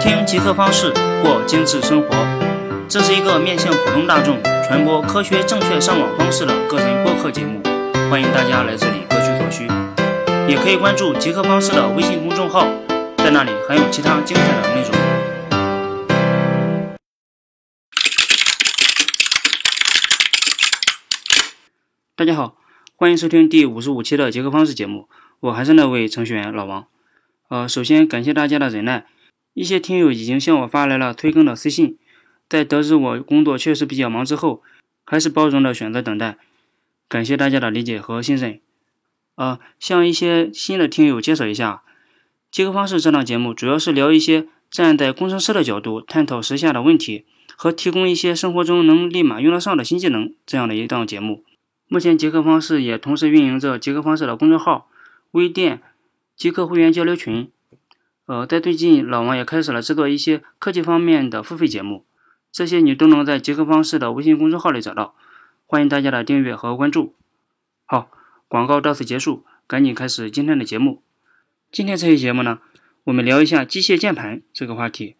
听极客方式过精致生活。这是一个面向普通大众传播科学正确上网方式的个人播客节目，欢迎大家来这里各取所需。也可以关注极客方式的微信公众号，在那里还有其他精彩的内容。大家好，欢迎收听第五十五期的极客方式节目，我还是那位程序员老王。呃，首先感谢大家的忍耐，一些听友已经向我发来了催更的私信，在得知我工作确实比较忙之后，还是包容的选择等待，感谢大家的理解和信任。呃，向一些新的听友介绍一下，极客方式这档节目主要是聊一些站在工程师的角度探讨时下的问题，和提供一些生活中能立马用得上的新技能这样的一档节目。目前极客方式也同时运营着极客方式的公众号、微店。极客会员交流群，呃，在最近老王也开始了制作一些科技方面的付费节目，这些你都能在极客方式的微信公众号里找到，欢迎大家的订阅和关注。好，广告到此结束，赶紧开始今天的节目。今天这期节目呢，我们聊一下机械键盘这个话题。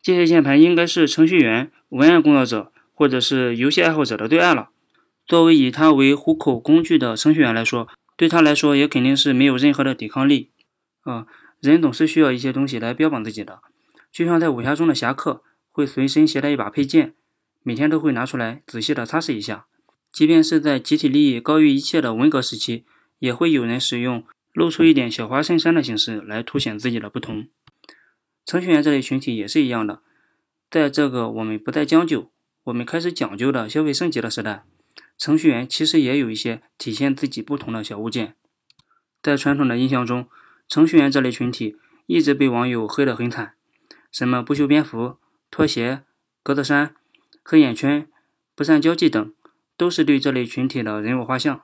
机械键盘应该是程序员、文案工作者或者是游戏爱好者的最爱了。作为以它为糊口工具的程序员来说，对他来说，也肯定是没有任何的抵抗力。啊，人总是需要一些东西来标榜自己的，就像在武侠中的侠客会随身携带一把佩剑，每天都会拿出来仔细的擦拭一下。即便是在集体利益高于一切的文革时期，也会有人使用露出一点小花衬衫的形式来凸显自己的不同。程序员这类群体也是一样的，在这个我们不再将就，我们开始讲究的消费升级的时代。程序员其实也有一些体现自己不同的小物件。在传统的印象中，程序员这类群体一直被网友黑得很惨，什么不修边幅、拖鞋、格子衫、黑眼圈、不善交际等，都是对这类群体的人物画像。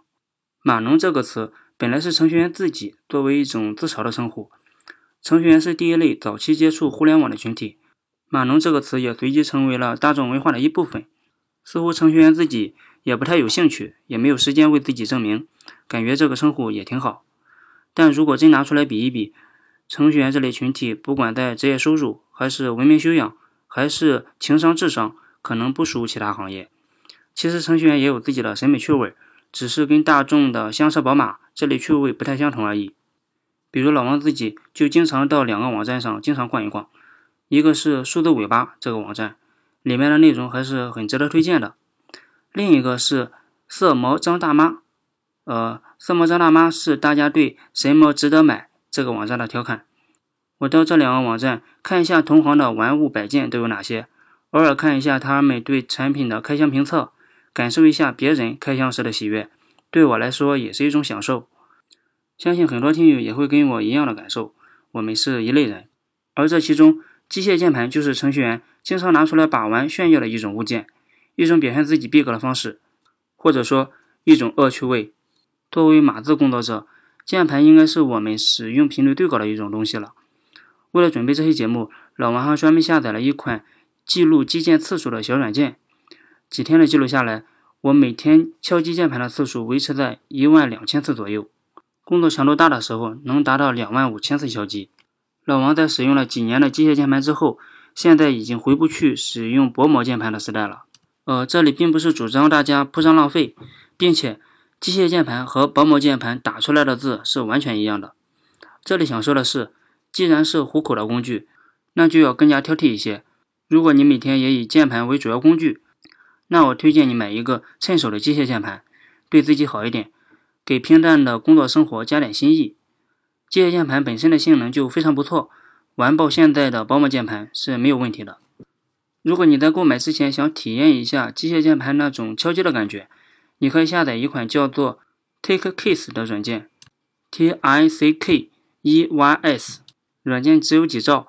码农这个词本来是程序员自己作为一种自嘲的称呼。程序员是第一类早期接触互联网的群体，码农这个词也随即成为了大众文化的一部分。似乎程序员自己。也不太有兴趣，也没有时间为自己证明，感觉这个称呼也挺好。但如果真拿出来比一比，程序员这类群体，不管在职业收入，还是文明修养，还是情商智商，可能不输其他行业。其实程序员也有自己的审美趣味，只是跟大众的香车宝马这类趣味不太相同而已。比如老王自己就经常到两个网站上经常逛一逛，一个是数字尾巴这个网站，里面的内容还是很值得推荐的。另一个是色魔张大妈，呃，色魔张大妈是大家对什么值得买这个网站的调侃。我到这两个网站看一下同行的玩物摆件都有哪些，偶尔看一下他们对产品的开箱评测，感受一下别人开箱时的喜悦，对我来说也是一种享受。相信很多听友也会跟我一样的感受，我们是一类人。而这其中，机械键盘就是程序员经常拿出来把玩炫耀的一种物件。一种表现自己逼格的方式，或者说一种恶趣味。作为码字工作者，键盘应该是我们使用频率最高的一种东西了。为了准备这期节目，老王还专门下载了一款记录击键次数的小软件。几天的记录下来，我每天敲击键盘的次数维持在一万两千次左右。工作强度大的时候，能达到两万五千次敲击。老王在使用了几年的机械键盘之后，现在已经回不去使用薄膜键盘的时代了。呃，这里并不是主张大家铺张浪费，并且机械键盘和薄膜键盘打出来的字是完全一样的。这里想说的是，既然是糊口的工具，那就要更加挑剔一些。如果你每天也以键盘为主要工具，那我推荐你买一个趁手的机械键盘，对自己好一点，给平淡的工作生活加点新意。机械键盘本身的性能就非常不错，完爆现在的薄膜键盘是没有问题的。如果你在购买之前想体验一下机械键盘那种敲击的感觉，你可以下载一款叫做 TickKeys 的软件，T I C K E Y S 软件只有几兆，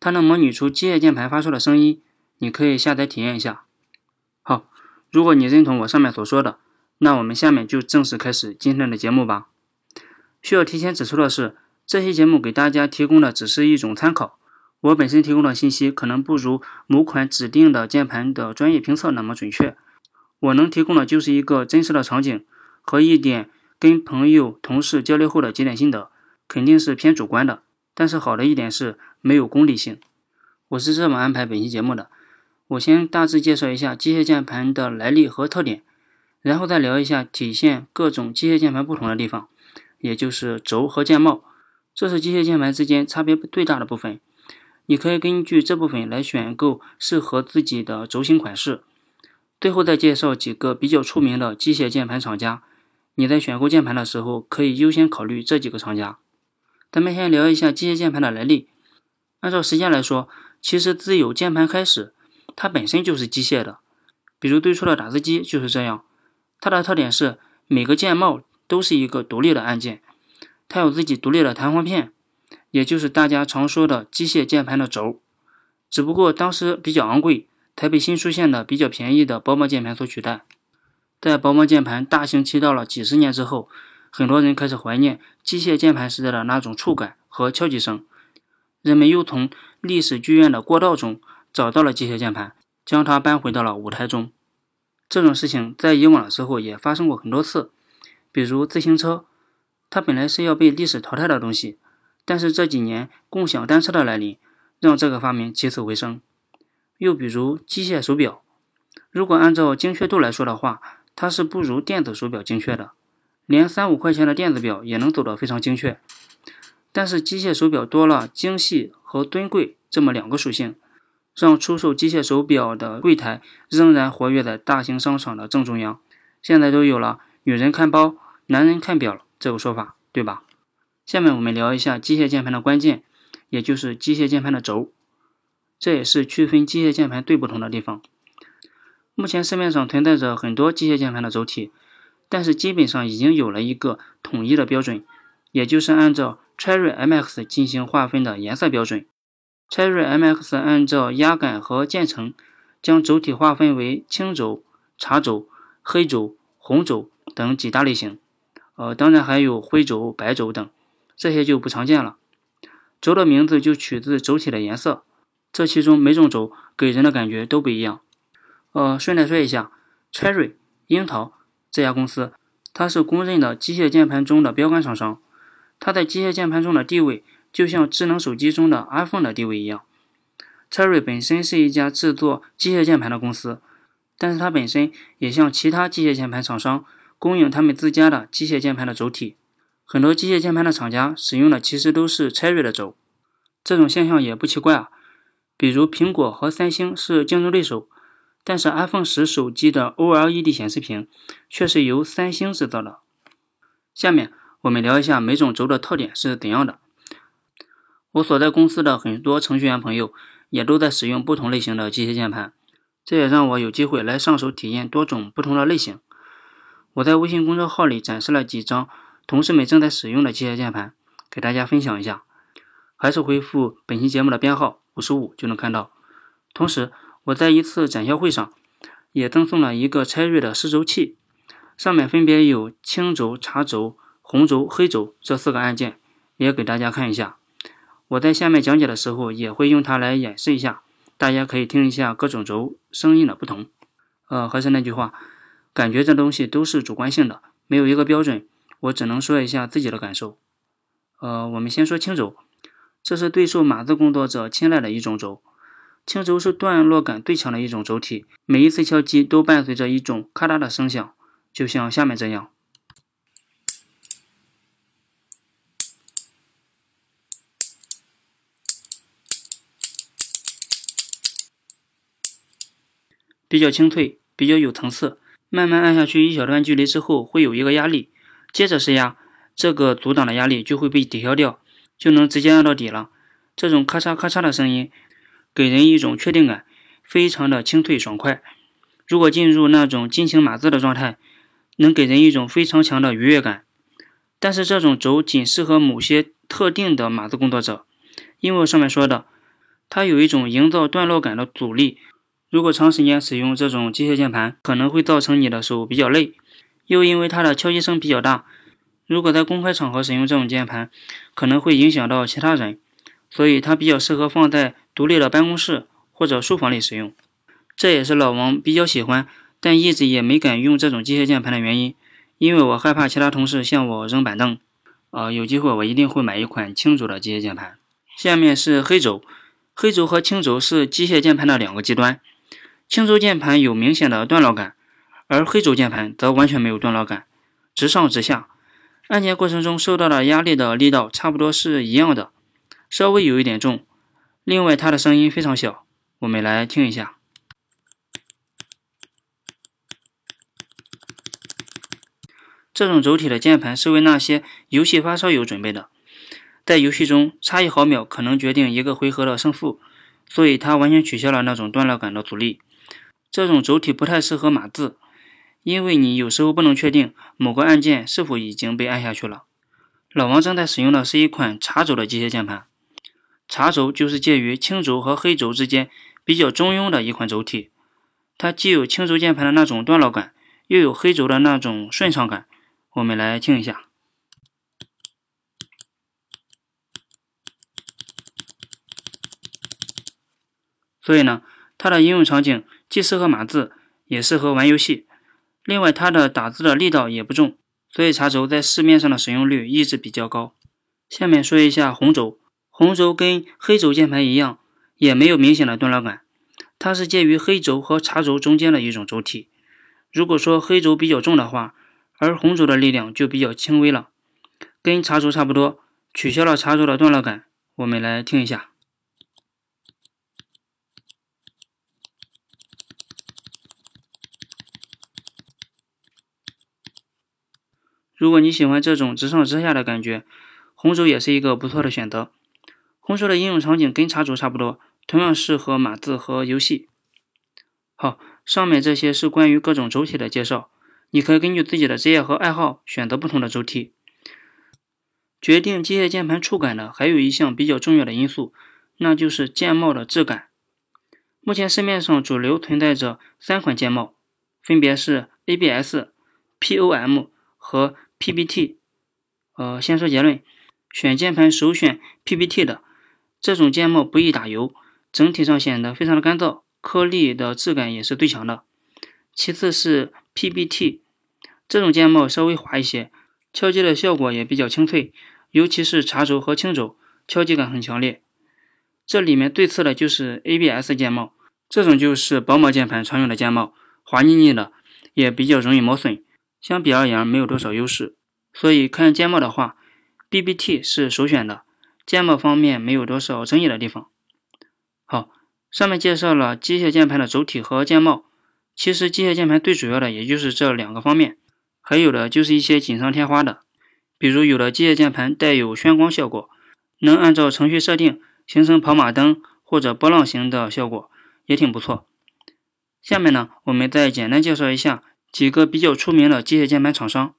它能模拟出机械键盘发出的声音，你可以下载体验一下。好，如果你认同我上面所说的，那我们下面就正式开始今天的节目吧。需要提前指出的是，这期节目给大家提供的只是一种参考。我本身提供的信息可能不如某款指定的键盘的专业评测那么准确，我能提供的就是一个真实的场景和一点跟朋友、同事交流后的几点心得，肯定是偏主观的。但是好的一点是没有功利性。我是这么安排本期节目的：我先大致介绍一下机械键盘的来历和特点，然后再聊一下体现各种机械键盘不同的地方，也就是轴和键帽，这是机械键盘之间差别最大的部分。你可以根据这部分来选购适合自己的轴型款式。最后再介绍几个比较出名的机械键盘厂家，你在选购键盘的时候可以优先考虑这几个厂家。咱们先聊一下机械键盘的来历。按照时间来说，其实自有键盘开始，它本身就是机械的。比如最初的打字机就是这样，它的特点是每个键帽都是一个独立的按键，它有自己独立的弹簧片，也就是大家常说的机械键盘的轴。只不过当时比较昂贵。才被新出现的比较便宜的薄膜键盘所取代。在薄膜键盘大行其道了几十年之后，很多人开始怀念机械键盘时代的那种触感和敲击声。人们又从历史剧院的过道中找到了机械键盘，将它搬回到了舞台中。这种事情在以往的时候也发生过很多次，比如自行车，它本来是要被历史淘汰的东西，但是这几年共享单车的来临，让这个发明起死回生。又比如机械手表，如果按照精确度来说的话，它是不如电子手表精确的，连三五块钱的电子表也能走得非常精确。但是机械手表多了精细和尊贵这么两个属性，让出售机械手表的柜台仍然活跃在大型商场的正中央。现在都有了“女人看包，男人看表”这个说法，对吧？下面我们聊一下机械键盘的关键，也就是机械键盘的轴。这也是区分机械键盘最不同的地方。目前市面上存在着很多机械键盘的轴体，但是基本上已经有了一个统一的标准，也就是按照 Cherry MX 进行划分的颜色标准。Cherry MX 按照压感和渐层，将轴体划分为青轴、茶轴、黑轴、红轴等几大类型。呃，当然还有灰轴、白轴等，这些就不常见了。轴的名字就取自轴体的颜色。这其中每种轴给人的感觉都不一样。呃，顺带说一下，Cherry 樱桃这家公司，它是公认的机械键盘中的标杆厂商。它在机械键盘中的地位，就像智能手机中的 iPhone 的地位一样。Cherry 本身是一家制作机械键盘的公司，但是它本身也向其他机械键盘厂商供应他们自家的机械键盘的轴体。很多机械键盘的厂家使用的其实都是 Cherry 的轴，这种现象也不奇怪啊。比如苹果和三星是竞争对手，但是 iPhone 十手机的 OLED 显示屏却是由三星制造的。下面我们聊一下每种轴的特点是怎样的。我所在公司的很多程序员朋友也都在使用不同类型的机械键盘，这也让我有机会来上手体验多种不同的类型。我在微信公众号里展示了几张同事们正在使用的机械键盘，给大家分享一下。还是回复本期节目的编号。五十五就能看到。同时，我在一次展销会上也赠送了一个拆锐的试轴器，上面分别有青轴、茶轴、红轴、黑轴这四个按键，也给大家看一下。我在下面讲解的时候也会用它来演示一下，大家可以听一下各种轴声音的不同。呃，还是那句话，感觉这东西都是主观性的，没有一个标准，我只能说一下自己的感受。呃，我们先说青轴。这是最受码字工作者青睐的一种轴，青轴是段落感最强的一种轴体，每一次敲击都伴随着一种咔嗒的声响，就像下面这样，比较清脆，比较有层次。慢慢按下去一小段距离之后，会有一个压力，接着施压，这个阻挡的压力就会被抵消掉。就能直接按到底了。这种咔嚓咔嚓的声音，给人一种确定感，非常的清脆爽快。如果进入那种激情码字的状态，能给人一种非常强的愉悦感。但是这种轴仅适合某些特定的码字工作者，因为我上面说的，它有一种营造段落感的阻力。如果长时间使用这种机械键盘，可能会造成你的手比较累，又因为它的敲击声比较大。如果在公开场合使用这种键盘，可能会影响到其他人，所以它比较适合放在独立的办公室或者书房里使用。这也是老王比较喜欢，但一直也没敢用这种机械键盘的原因，因为我害怕其他同事向我扔板凳。呃，有机会我一定会买一款轻轴的机械键盘。下面是黑轴，黑轴和青轴是机械键盘的两个极端，青轴键盘有明显的段落感，而黑轴键盘则完全没有段落感，直上直下，按键过程中受到的压力的力道差不多是一样的，稍微有一点重。另外，它的声音非常小，我们来听一下。这种轴体的键盘是为那些游戏发烧友准备的。在游戏中，差一毫秒可能决定一个回合的胜负，所以它完全取消了那种段落感的阻力。这种轴体不太适合码字，因为你有时候不能确定某个按键是否已经被按下去了。老王正在使用的是一款茶轴的机械键盘，茶轴就是介于青轴和黑轴之间比较中庸的一款轴体，它既有青轴键盘的那种段落感，又有黑轴的那种顺畅感。我们来听一下。所以呢，它的应用场景既适合码字，也适合玩游戏。另外，它的打字的力道也不重，所以茶轴在市面上的使用率一直比较高。下面说一下红轴，红轴跟黑轴键盘一样，也没有明显的段落感，它是介于黑轴和茶轴中间的一种轴体。如果说黑轴比较重的话，而红轴的力量就比较轻微了，跟茶轴差不多，取消了茶轴的段落感。我们来听一下。如果你喜欢这种直上直下的感觉，红轴也是一个不错的选择。红轴的应用场景跟茶轴差不多，同样适合码字和游戏。好，上面这些是关于各种轴体的介绍，你可以根据自己的职业和爱好选择不同的轴体。决定机械键盘触感的还有一项比较重要的因素，那就是键帽的质感。目前市面上主流存在着三款键帽，分别是 ABS、POM 和 PBT，呃，先说结论，选键盘首选 PBT 的这种键帽不易打油，整体上显得非常的干燥，颗粒的质感也是最强的。其次是 PBT，这种键帽稍微滑一些，敲击的效果也比较清脆，尤其是茶轴和青轴，敲击感很强烈。这里面最次的就是 ABS 键帽，这种就是薄膜键盘常用的键帽，滑腻腻的，也比较容易磨损。相比而言没有多少优势，所以看键帽的话，BBT 是首选的。键帽方面没有多少争议的地方。好，上面介绍了机械键盘的轴体和键帽。其实机械键盘最主要的也就是这两个方面，还有的就是一些锦上添花的，比如有的机械键盘带有炫光效果，能按照程序设定形成跑马灯或者波浪形的效果，也挺不错。下面呢，我们再简单介绍一下。几个比较出名的机械键盘厂商，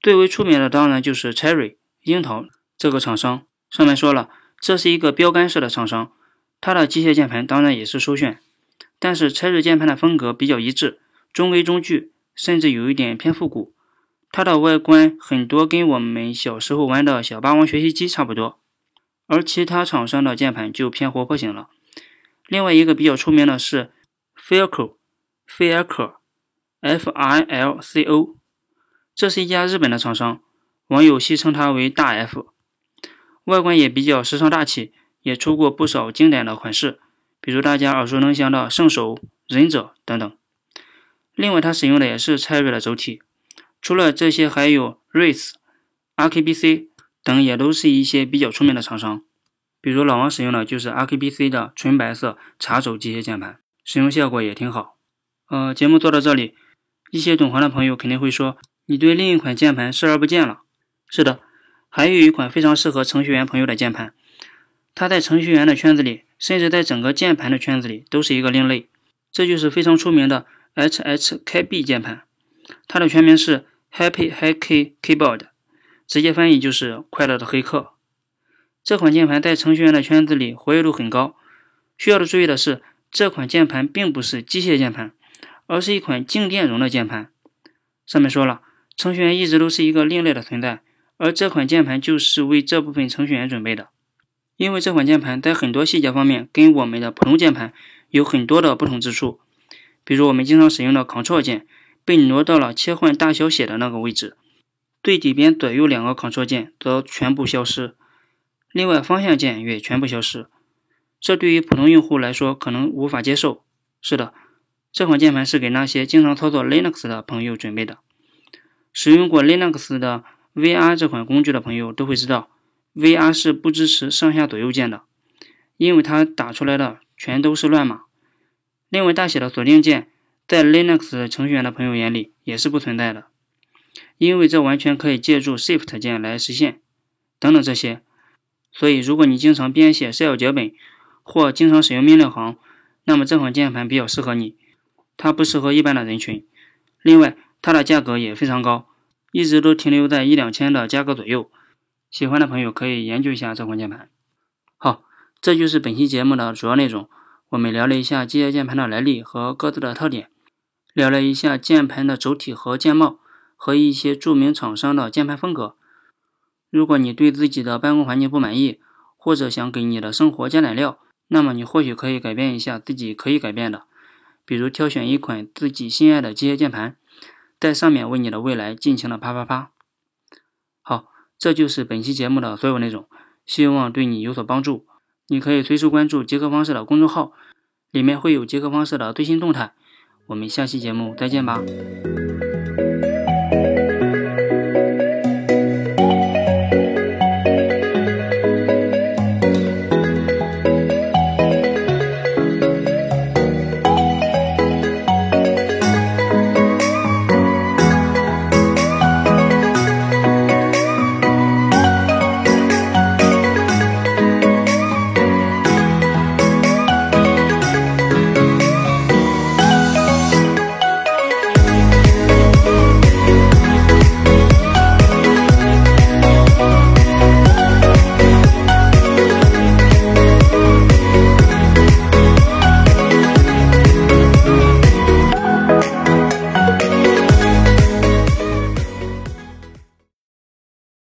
最为出名的当然就是 Cherry 樱桃这个厂商。上面说了，这是一个标杆式的厂商，它的机械键盘当然也是首选。但是 Cherry 键盘的风格比较一致，中规中矩，甚至有一点偏复古。它的外观很多跟我们小时候玩的小霸王学习机差不多，而其他厂商的键盘就偏活泼型了。另外一个比较出名的是 Filco，菲尔可。Filco，这是一家日本的厂商，网友戏称它为大 F，外观也比较时尚大气，也出过不少经典的款式，比如大家耳熟能详的圣手、忍者等等。另外，它使用的也是 Cherry 的轴体。除了这些，还有 Race、RKBC 等，也都是一些比较出名的厂商。比如老王使用的就是 RKBC 的纯白色茶轴机械键盘，使用效果也挺好。呃，节目做到这里。一些懂行的朋友肯定会说，你对另一款键盘视而不见了。是的，还有一款非常适合程序员朋友的键盘，它在程序员的圈子里，甚至在整个键盘的圈子里都是一个另类。这就是非常出名的 HHKB 键盘，它的全名是 Happy Hacky Keyboard，直接翻译就是快乐的黑客。这款键盘在程序员的圈子里活跃度很高。需要的注意的是，这款键盘并不是机械键盘。而是一款静电容的键盘。上面说了，程序员一直都是一个另类的存在，而这款键盘就是为这部分程序员准备的。因为这款键盘在很多细节方面跟我们的普通键盘有很多的不同之处，比如我们经常使用的 Ctrl 键被挪到了切换大小写的那个位置，最底边左右两个 Ctrl 键则全部消失，另外方向键也全部消失。这对于普通用户来说可能无法接受。是的，这款键盘是给那些经常操作 Linux 的朋友准备的。使用过 Linux 的 VR 这款工具的朋友都会知道，VR 是不支持上下左右键的，因为它打出来的全都是乱码。另外，大写的锁定键在 Linux 程序员的朋友眼里也是不存在的，因为这完全可以借助 Shift 键来实现，等等这些。所以，如果你经常编写 Shell 脚本或经常使用命令行，那么这款键盘比较适合你。它不适合一般的人群。另外，它的价格也非常高，一直都停留在一两千的价格左右。喜欢的朋友可以研究一下这款键盘。好，这就是本期节目的主要内容。我们聊了一下机械键盘的来历和各自的特点，聊了一下键盘的轴体和键帽，和一些著名厂商的键盘风格。如果你对自己的办公环境不满意，或者想给你的生活加点料，那么你或许可以改变一下自己可以改变的，比如挑选一款自己心爱的机械键盘，在上面为你的未来尽情的啪啪啪。好，这就是本期节目的所有内容，希望对你有所帮助。你可以随时关注杰克方式的公众号，里面会有杰克方式的最新动态。我们下期节目再见吧。